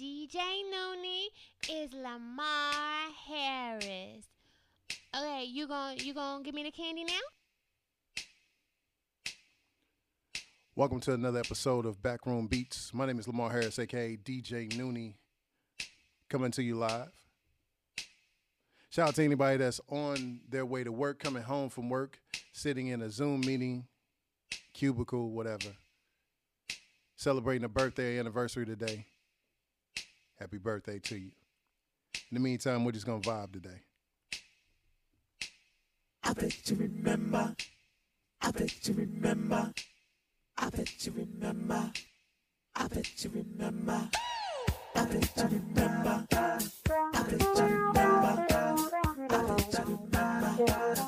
DJ Noonie is Lamar Harris. Okay, you gon' you gonna give me the candy now? Welcome to another episode of Backroom Beats. My name is Lamar Harris, aka DJ Noonie, coming to you live. Shout out to anybody that's on their way to work, coming home from work, sitting in a Zoom meeting, cubicle, whatever, celebrating a birthday anniversary today. Happy birthday to you. In the meantime, we're just gonna vibe today. I bet you remember. I bet you remember. I bet you remember. I bet you remember. I bet you remember. I bet you remember. I bet you remember.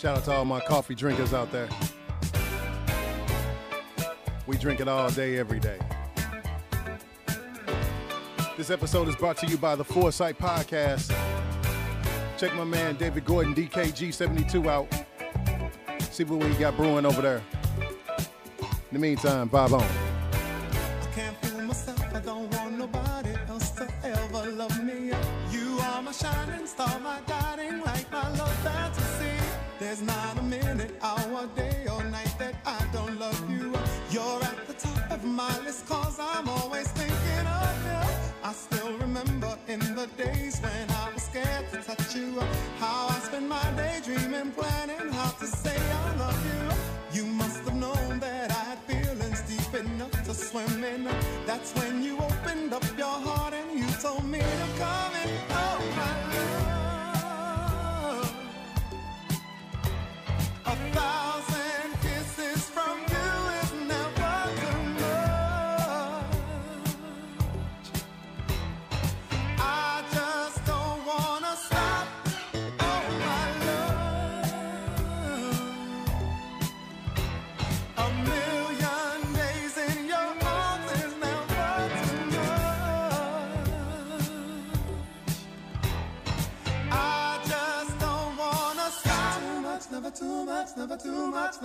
Shout out to all my coffee drinkers out there. We drink it all day, every day. This episode is brought to you by the Foresight Podcast. Check my man David Gordon, DKG72 out. See what we got brewing over there. In the meantime, vibe on.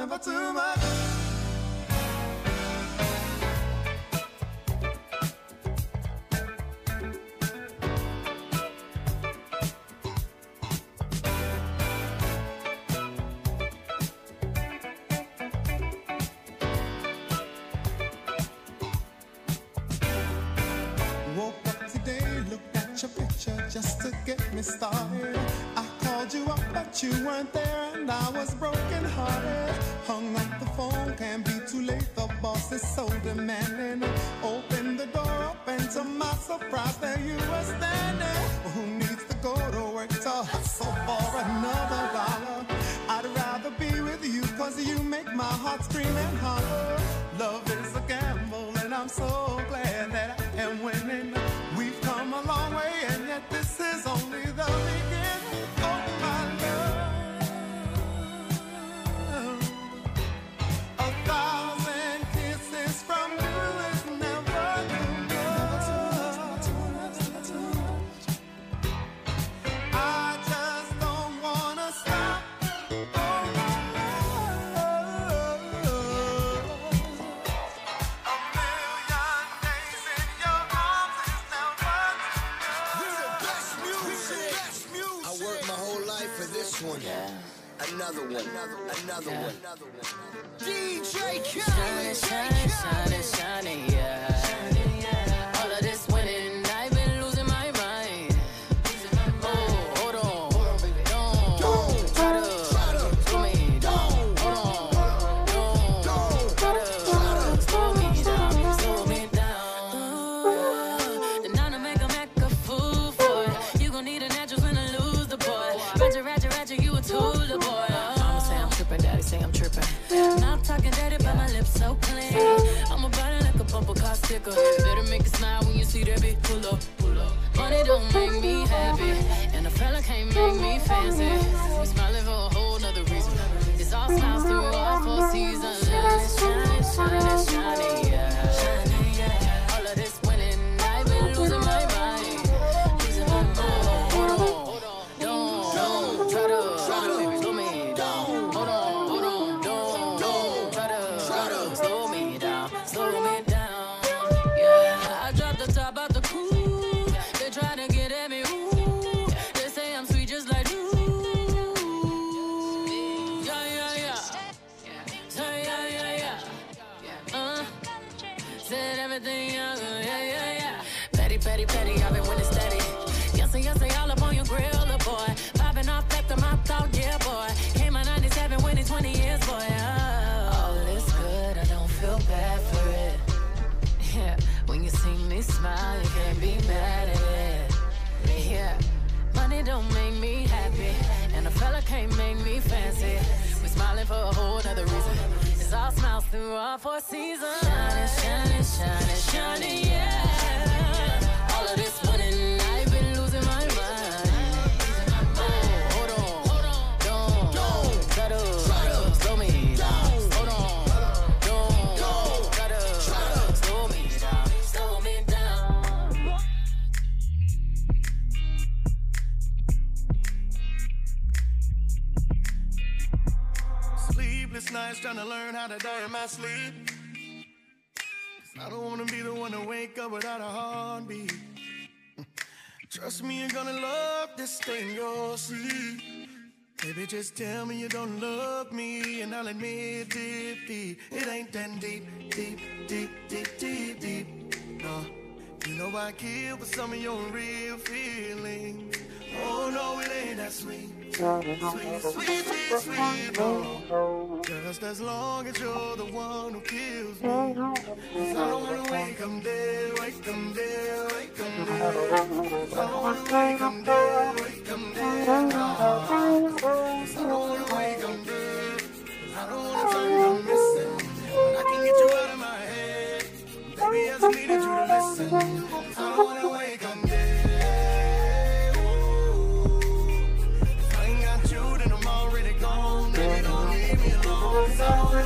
Never too much. Woke up today, looked at your picture just to get me started. I called you up, but you weren't there, and I was broken hearted. Hung up the phone, can't be too late. The boss is so demanding. Open the door up, and to my surprise, there you were standing. Who needs to go to work to hustle for another dollar? I'd rather be with you, cause you make my heart scream and holler. Love is a gamble, and I'm so one. Another, one. Another one. DJ Shining, shining, shining, shining, yeah. Sticker. Better make it smile when you see that big pull up, pull up. Money don't make me happy, and a fella can't make me fancy. We smiling learn how to die in my sleep. 'Cause I don't wanna be the one to wake up without a heartbeat. Trust me, you're gonna love this in your sleep. Baby, just tell me you don't love me, and I'll admit deep. It ain't that deep, deep, deep, deep, deep, deep. No, you know I kill for some of your real feelings. Oh no, it ain't that sweet. Sweet, sweet, sweet, sweet, no. Just as long as you're the one who kills me. 'Cause I don't wanna wake dead, wake dead, wake dead. I don't wanna wake dead, wake dead, no. 'Cause I don't wanna wake dead. 'Cause I don't wanna them missing. But I can get you out of my head. Baby, I just needed you to listen. I don't wanna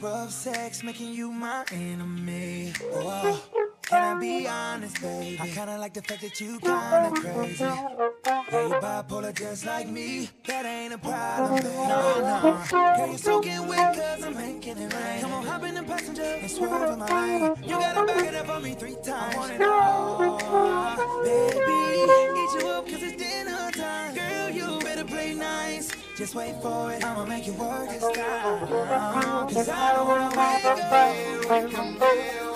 Rough sex making you my enemy. Can I be honest, baby? I kinda like the fact that you kinda crazy. Yeah, you bipolar just like me. That ain't a problem, baby. No, no. Girl, you're soaking wet cause I'm making it rain. Come on, hop in the passenger and swerve in my lane. You gotta back it up on me three times. I want it all, baby. Eat you up cause it's dinner. Just wait for it, I'ma make it work this time. Cause I don't wanna wake up there, wake up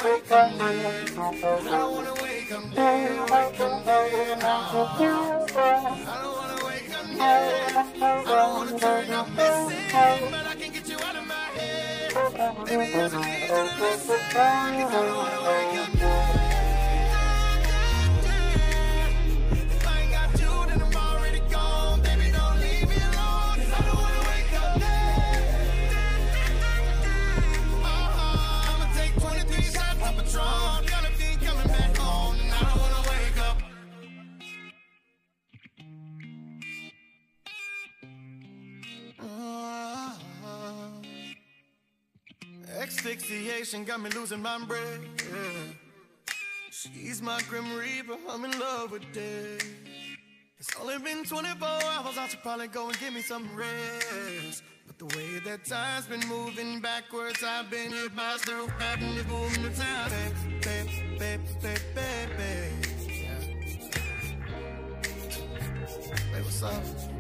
wake up. I don't wanna wake up there, wake up. I don't wanna wake up. I don't wanna turn up missing, but I can't get you out of my head. Maybe there's a reason to listen, I don't wanna wake up there. Asphyxiation got me losing my breath. She's my grim reaper, I'm in love with death. It's only been 24 hours, I should probably go and give me some rest. But the way that time's been moving backwards, I've been hit by still having to boom the time. Babe, babe, babe, babe, babe, babe. Yeah. Hey, what's up?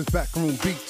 Is Backroom Beats.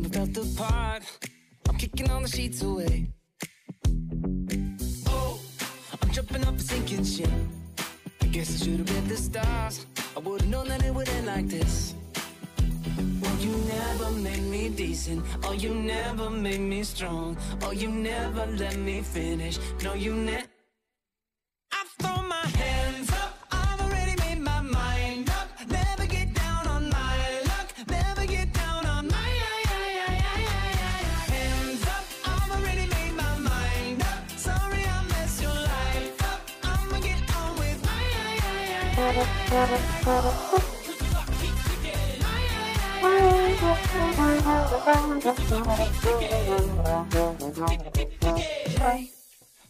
Never felt the part. I'm kicking all the sheets away. Oh, I'm jumping off a sinking ship. I guess I should have read the stars. I would've known that it would end like this. Well, you never made me decent. Oh, you never made me strong. Oh, you never let me finish. No, you never.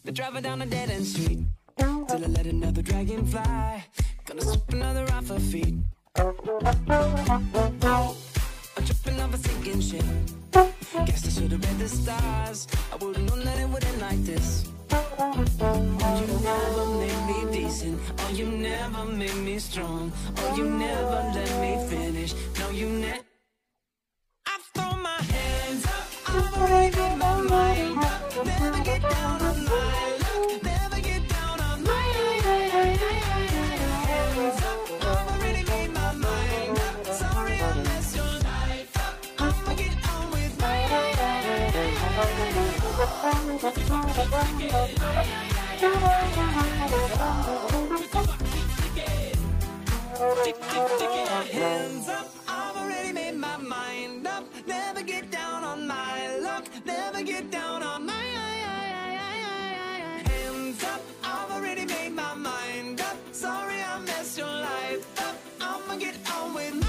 They're driving down a dead end street. Till I let another dragon fly. Gonna sweep another off her feet. I'm tripping off a sinking ship. Guess I should've read the stars. I would've known that it would end like this. Oh, you never made me decent. Oh, you never made me strong. Oh, you never let me finish. No, you never. I throw my hands up. I've already my mind up. Never get down on my hands up. I've already made my mind up. Never get down on my luck. Never get down on my hands up. I've already made my mind up. Sorry I messed your life up. I'ma get on with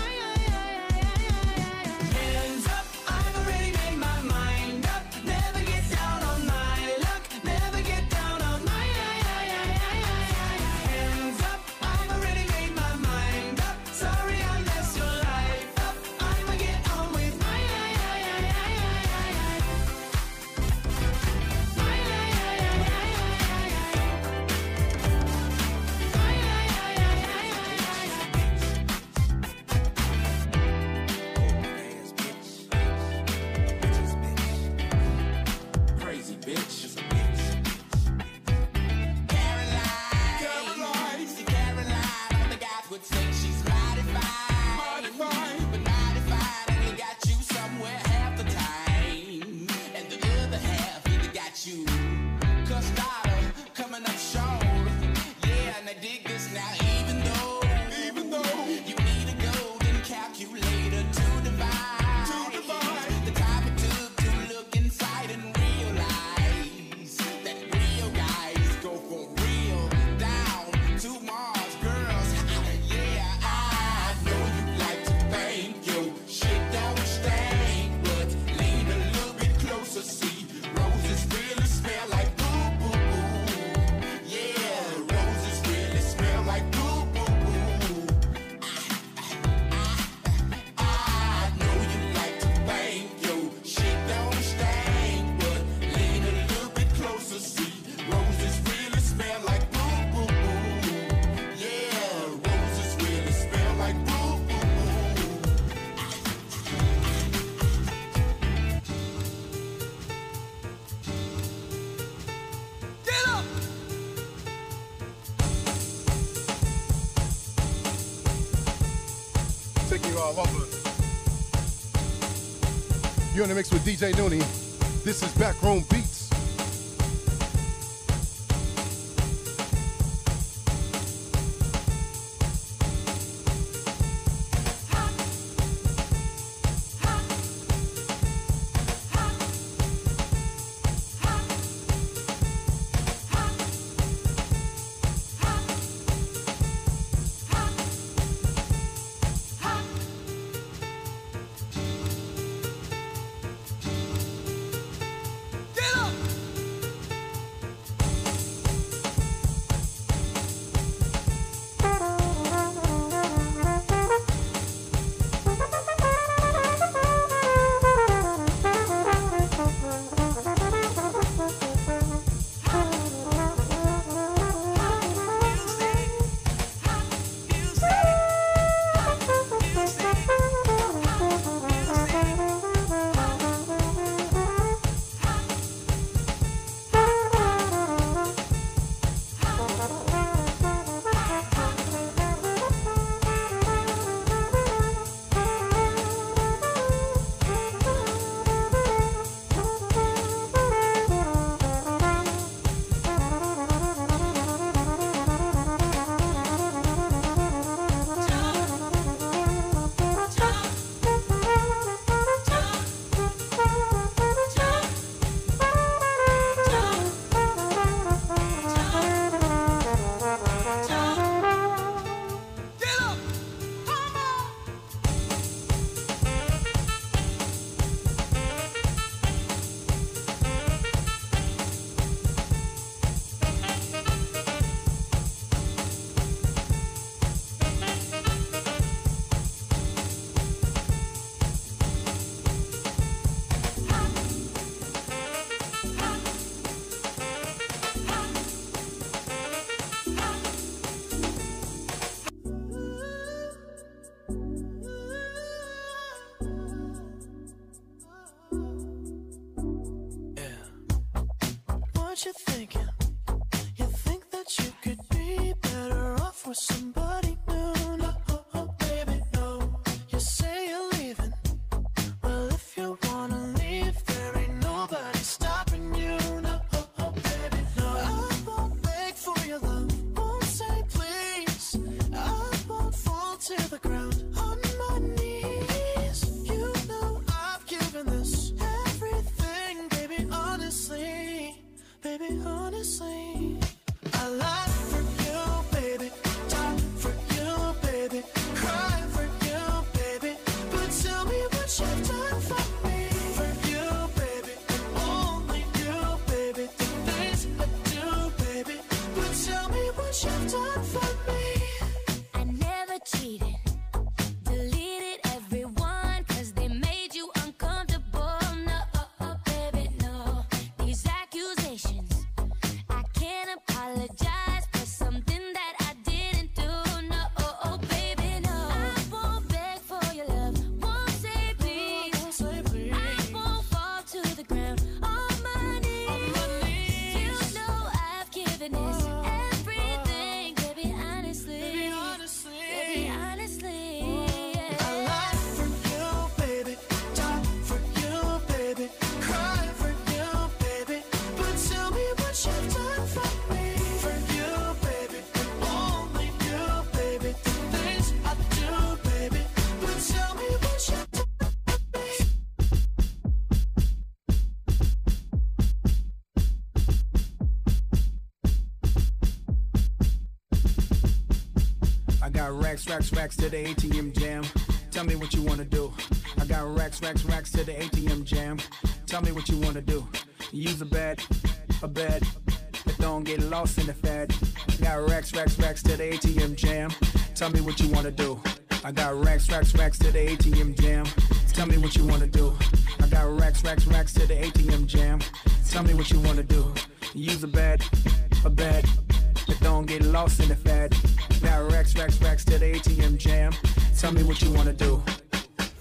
You're in the mix with DJ Noonie. This is Backroom Beat. got racks, racks, racks to the ATM jam. Tell me what you wanna do. I got racks, racks, racks to the ATM jam. Tell me what you wanna do. Use a bed, a bed, but don't get lost in the fad. Got racks, racks, racks to the ATM jam. Tell me what you wanna do. I got racks, racks, racks to the ATM jam. Tell me what you wanna do. I got racks, racks, racks to the ATM jam. Tell me what you wanna do. Use a bed, a bed but don't get lost in the fad. Now Rex, Rex, Rex to the ATM jam. Tell me what you wanna do.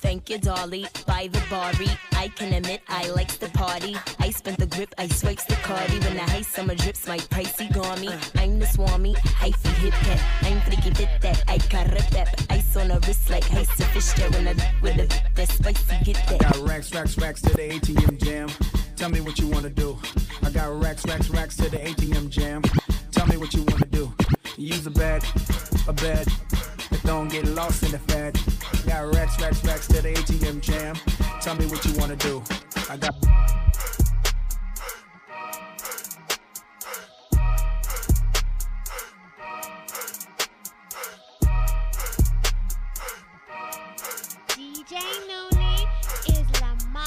Thank you, Dolly. By the bari, I can admit I likes the party. I spent the grip, I swipes the cardi. When the high summer drips, my pricey garmy. I'm the swami, hyphy hip cat. I'm freaky fit that, I got a rep. Ice on a wrist like high fish that when I with a that spicy get that. I got racks, racks, racks to the ATM jam. Tell me what you wanna do. I got racks, racks, racks to the ATM jam. Tell me what you wanna do. Use a bed, a bed. But don't get lost in the fad. Got racks, racks, racks to the ATM jam. Tell me what you wanna do. I got. DJ Noonie is Lamar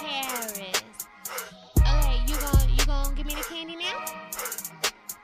Harris. Okay, you gon' you gon' give me the candy now?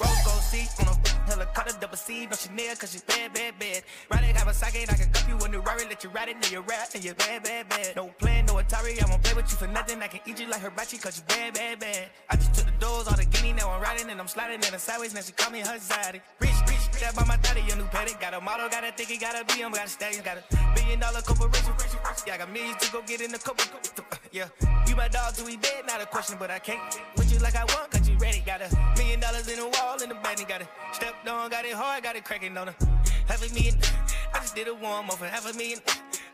Rose gold seat on a helicopter, double C, no Chanel, cause she bad, bad, bad. Ride it, have a socket, I can cup you in the Rari, let you ride it, in you rap, and you bad, bad, bad. No plan, no Atari, I won't play with you for nothing, I can eat you like hibachi, cause you bad, bad, bad. I just took the doors, all the guinea, now I'm riding, and I'm sliding in the sideways, now she call me her zaddy. Rich, rich, that by my daddy, a new paddock, got a model, got a thicky, got a BM, got a stallion, got a billion dollar corporation, yeah, I got millions to go get in the couple, yeah. You my dog do we dead, not a question, but I can't. With you like I want, you ready, got a million dollars in the wall, in the bank, got it stepped on, got it hard, got it cracking on her. Half a million, I just did a warm up for half a million.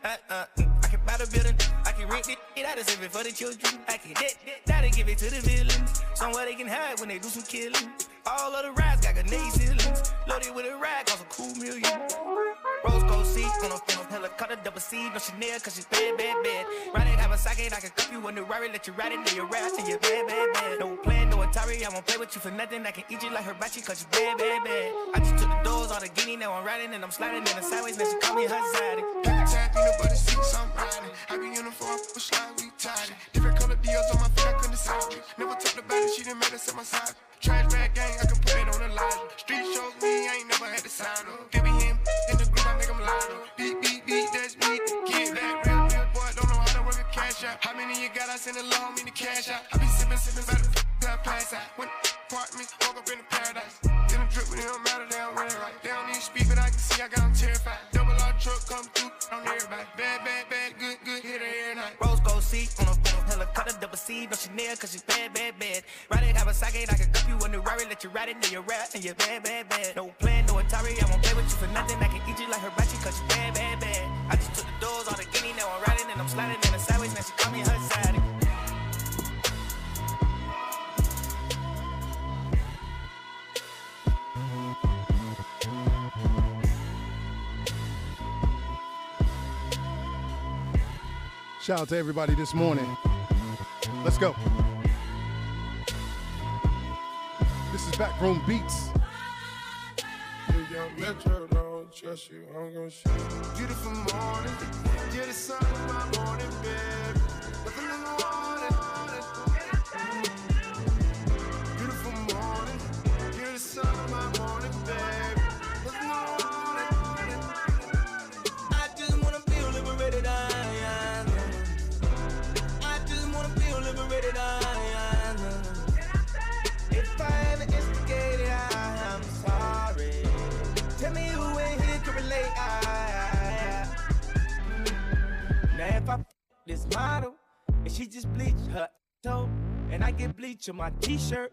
Uh, uh, I can buy the building, I can rent it, just save it for the children. I can hit it, that'll give it to the villains. Somewhere they can hide when they do some killing. All of the rides got grenade ceilings. With a rag, cost a cool million. Rose gold seat on a on a helicopter, double C, no Chanel, cause she's bad, bad, bad. Ride it, have a socket, I can cup you a the Rari, let you ride it, know you rap, and you're bad, bad, bad. No plan, no Atari, I won't play with you for nothing, I can eat you like hibachi, cause you bad, bad, bad. I just took the doors, all the guinea, now I'm riding, and I'm sliding in the sideways, now she call me her zaddy. You bad, bad, bad. No plan, no Atari, I won't play with you for nothing, I can eat you like cause you bad, bad, bad. I just took the doors, the guinea, now I'm riding, and I'm sliding in the sideways, now she call me her zaddy. Shout out to everybody this morning. Let's go. This is Backroom Beats. Bleach on my t-shirt,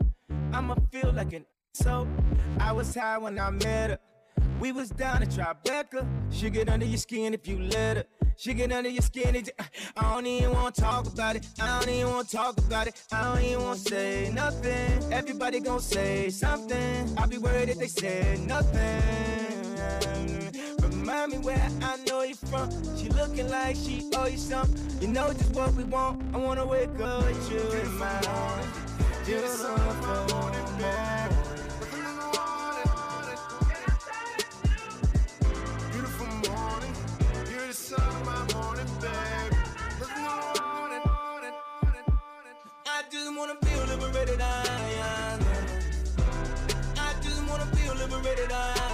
I'ma feel like an so. I was high when I met her. We was down at Tribeca. She get under your skin if you let her. She get under your skin. I don't even wanna talk about it. I don't even wanna talk about it. I don't even wanna say nothing. Everybody gon' say something. I'll be worried if they say nothing. Remind me where I know you from. She looking like she owe you something. You know just what we want. I wanna wake up with you in my arms. On the phone. Beautiful morning, you're the sun of my morning. I just wanna feel liberated. I, I, I just wanna feel show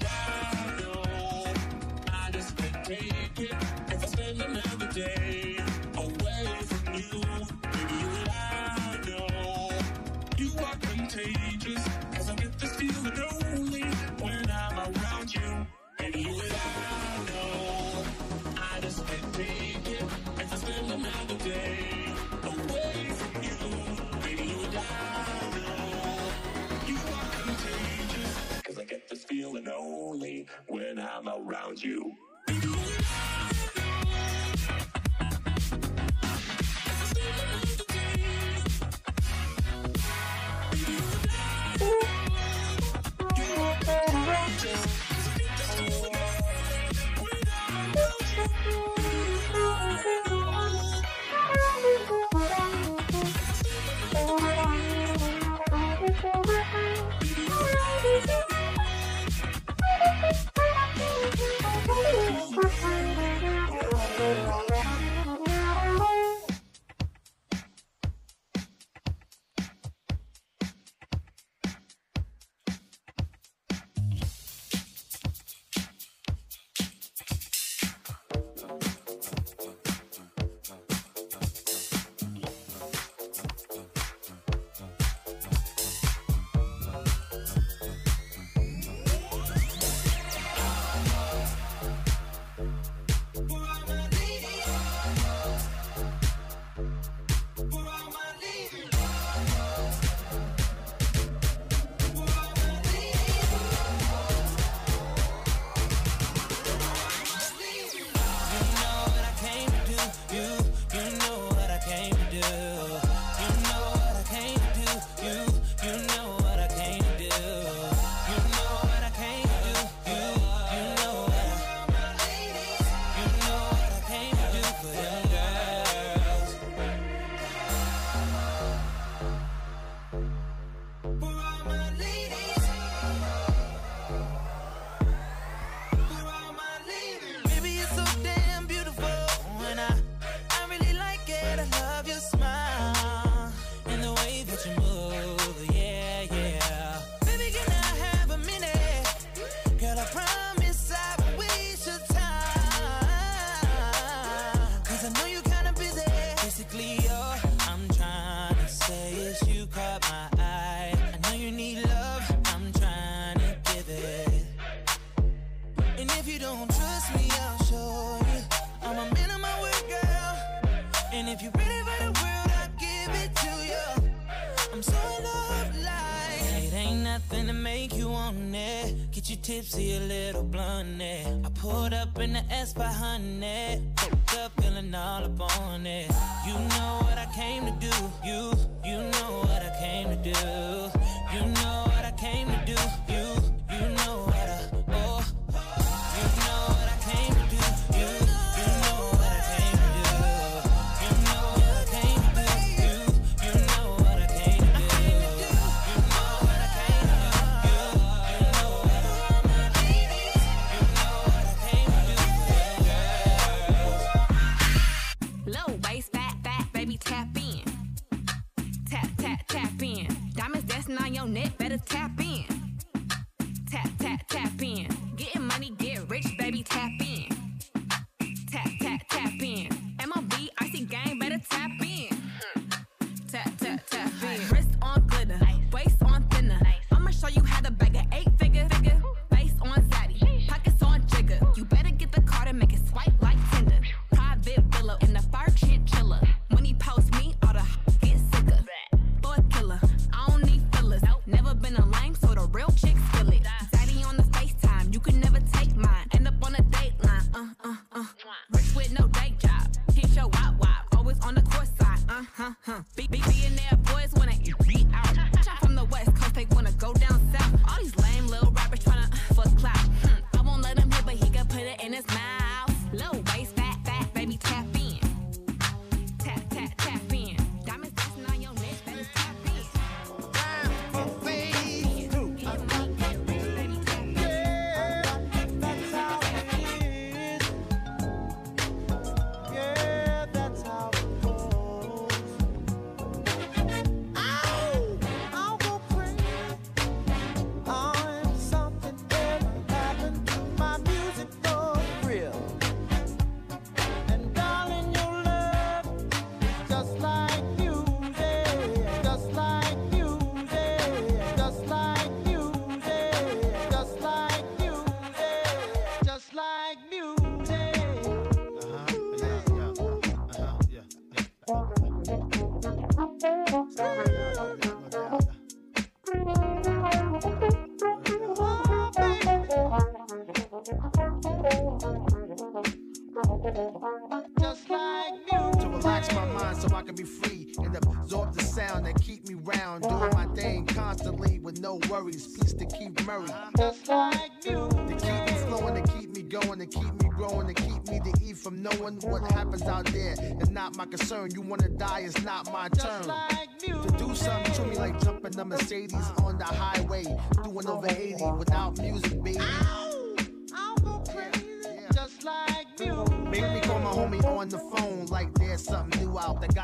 I just can't take it if I spend another day away from you. You you are contagious.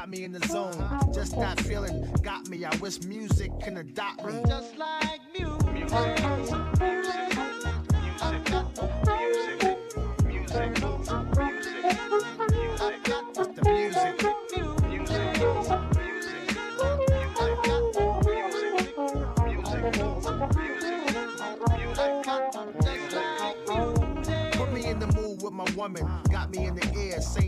got me in the zone. Just that feeling got me. I wish music can adopt me. Just like music. Put me in the mood with my woman, got me in the air, saying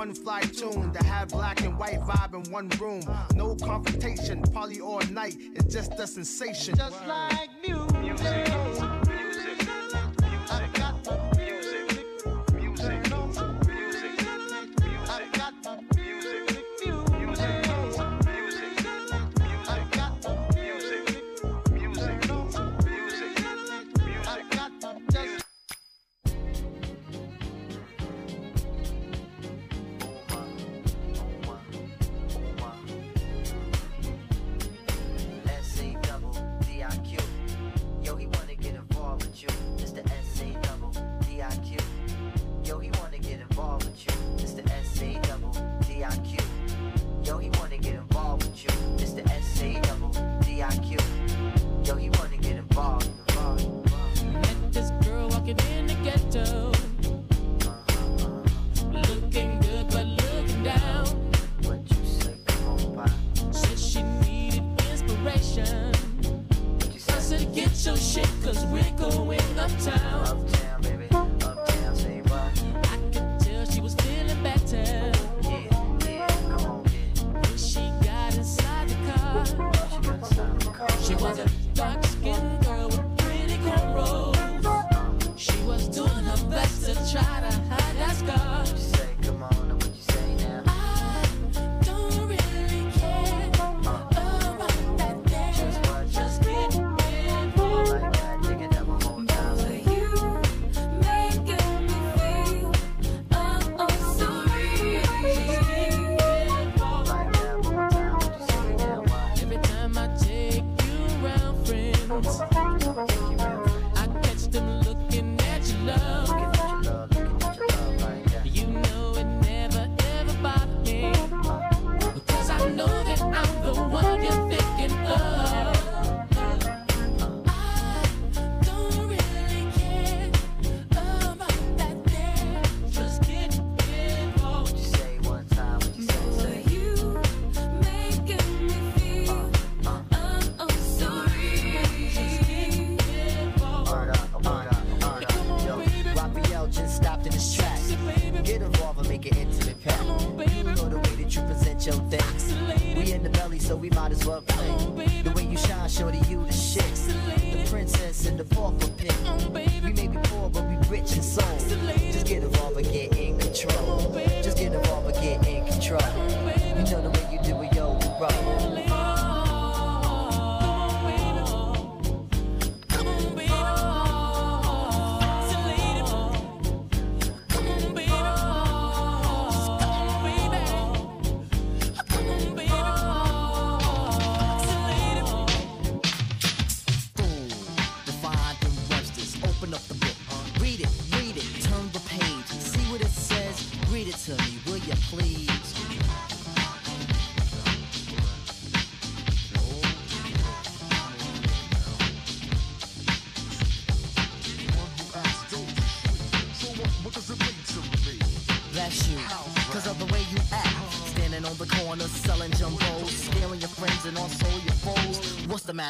one fly tune to have black and white vibe in one room. No confrontation, poly all night. It's just a sensation. Just like music.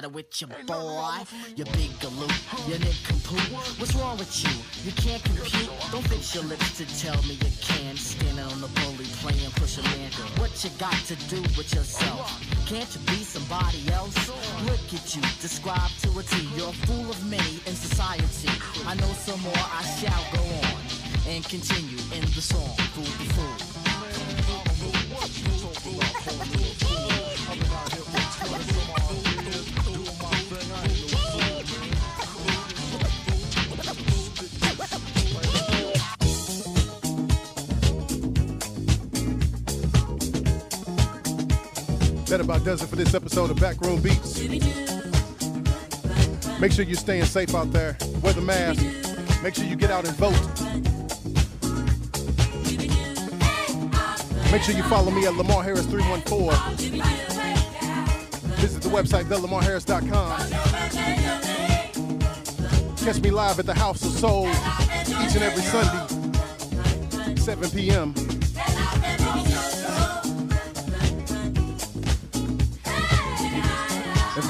Matter with your boy? You big galoot, you nincompoop. What's wrong with you? You can't compute. Don't fix your lips to tell me you can. Standing on the bully, playing push a man. What you got to do with yourself? Can't you be somebody else? Look at you, describe to a T. You're a fool of many in society. I know some more, I shall go on and continue in the song. Fool the fool. About does it for this episode of Backroom Beats. Make sure you're staying safe out there. Wear the mask. Make sure you get out and vote. Make sure you follow me at Lamar Harris 314. Visit the website thelamarharris.com. Catch me live at the House of Soul each and every Sunday, 7 p.m.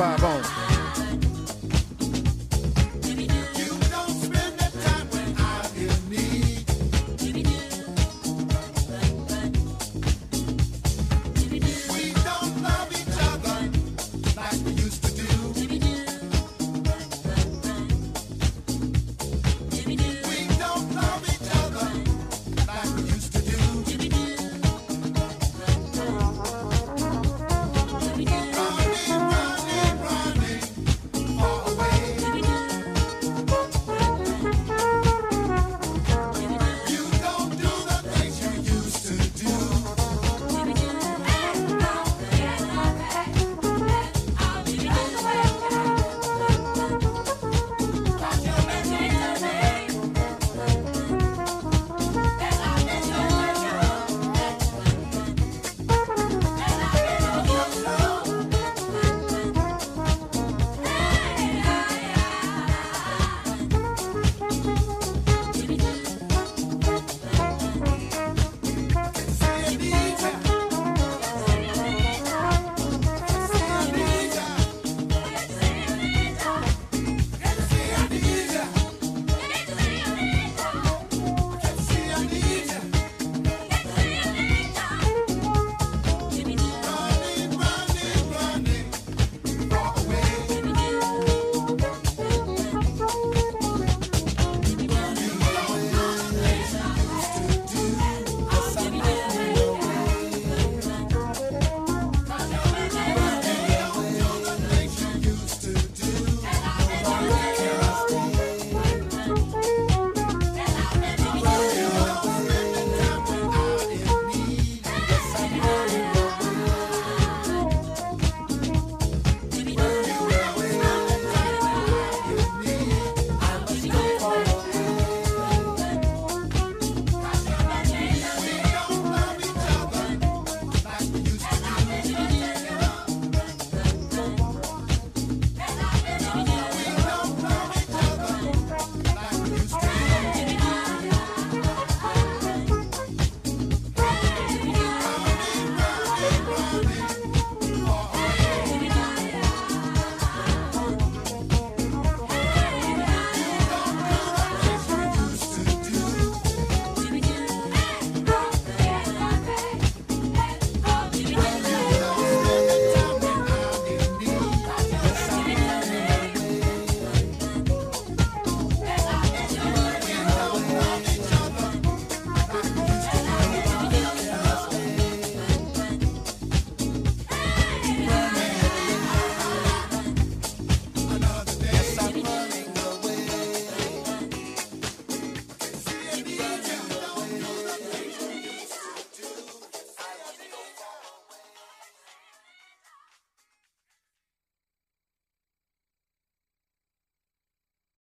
And vibe on.